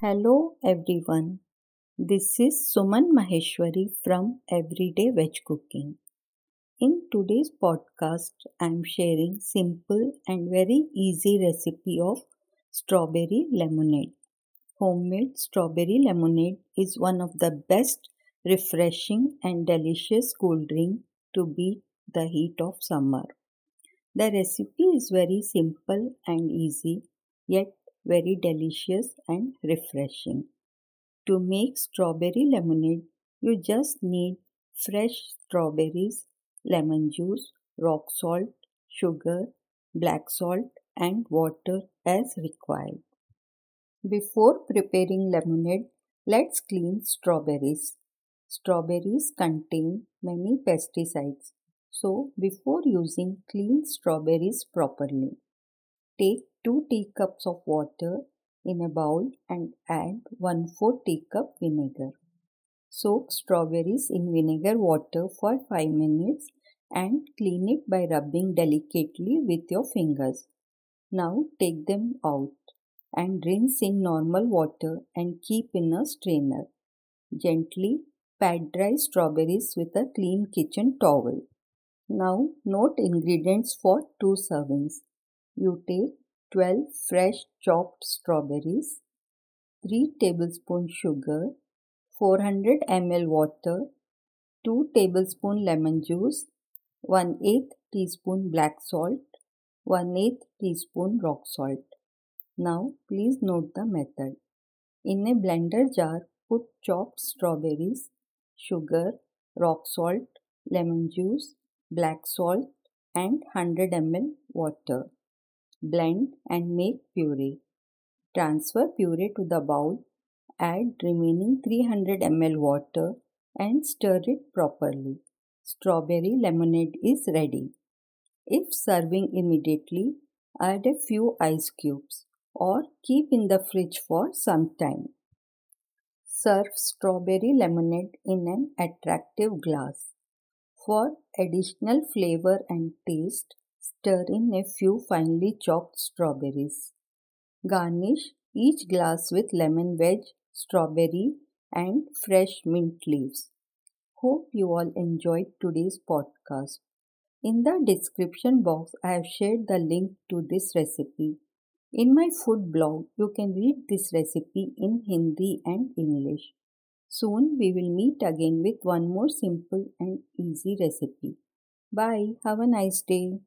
Hello everyone. This is Suman Maheshwari from Everyday Veg Cooking. In today's podcast, I am sharing simple and very easy recipe of strawberry lemonade. Homemade strawberry lemonade is one of the best refreshing and delicious cool drink to beat the heat of summer. The recipe is very simple and easy, yet very delicious and refreshing. To make strawberry lemonade, you just need fresh strawberries, lemon juice, rock salt, sugar, black salt, and water as required. Before preparing lemonade, let's clean strawberries. Strawberries contain many pesticides so, before using, clean strawberries properly. Take 2 teacups of water in a bowl and add 1 4 teacup vinegar. Soak strawberries in vinegar water for 5 minutes and clean it by rubbing delicately with your fingers. Now take them out and rinse in normal water and keep in a strainer. Gently pat dry strawberries with a clean kitchen towel. Now note ingredients for 2 servings. You take 12 fresh chopped strawberries, 3 tablespoon sugar, 400 ml water, 2 tablespoon lemon juice, 1 8 teaspoon black salt, 1 8 teaspoon rock salt. Now please note the method. In a blender jar, put chopped strawberries, sugar, rock salt, lemon juice, black salt and 100 ml water. Blend and make puree. Transfer puree to the bowl. Add remaining 300 ml water and stir it properly. Strawberry lemonade is ready. If serving immediately, add a few ice cubes or keep in the fridge for some time. Serve strawberry lemonade in an attractive glass. For additional flavor and taste, stir in a few finely chopped strawberries. Garnish each glass with lemon wedge, strawberry, and fresh mint leaves. Hope you all enjoyed today's podcast. In the description box, I have shared the link to this recipe. In my food blog, you can read this recipe in Hindi and English. Soon we will meet again with one more simple and easy recipe. Bye. Have a nice day.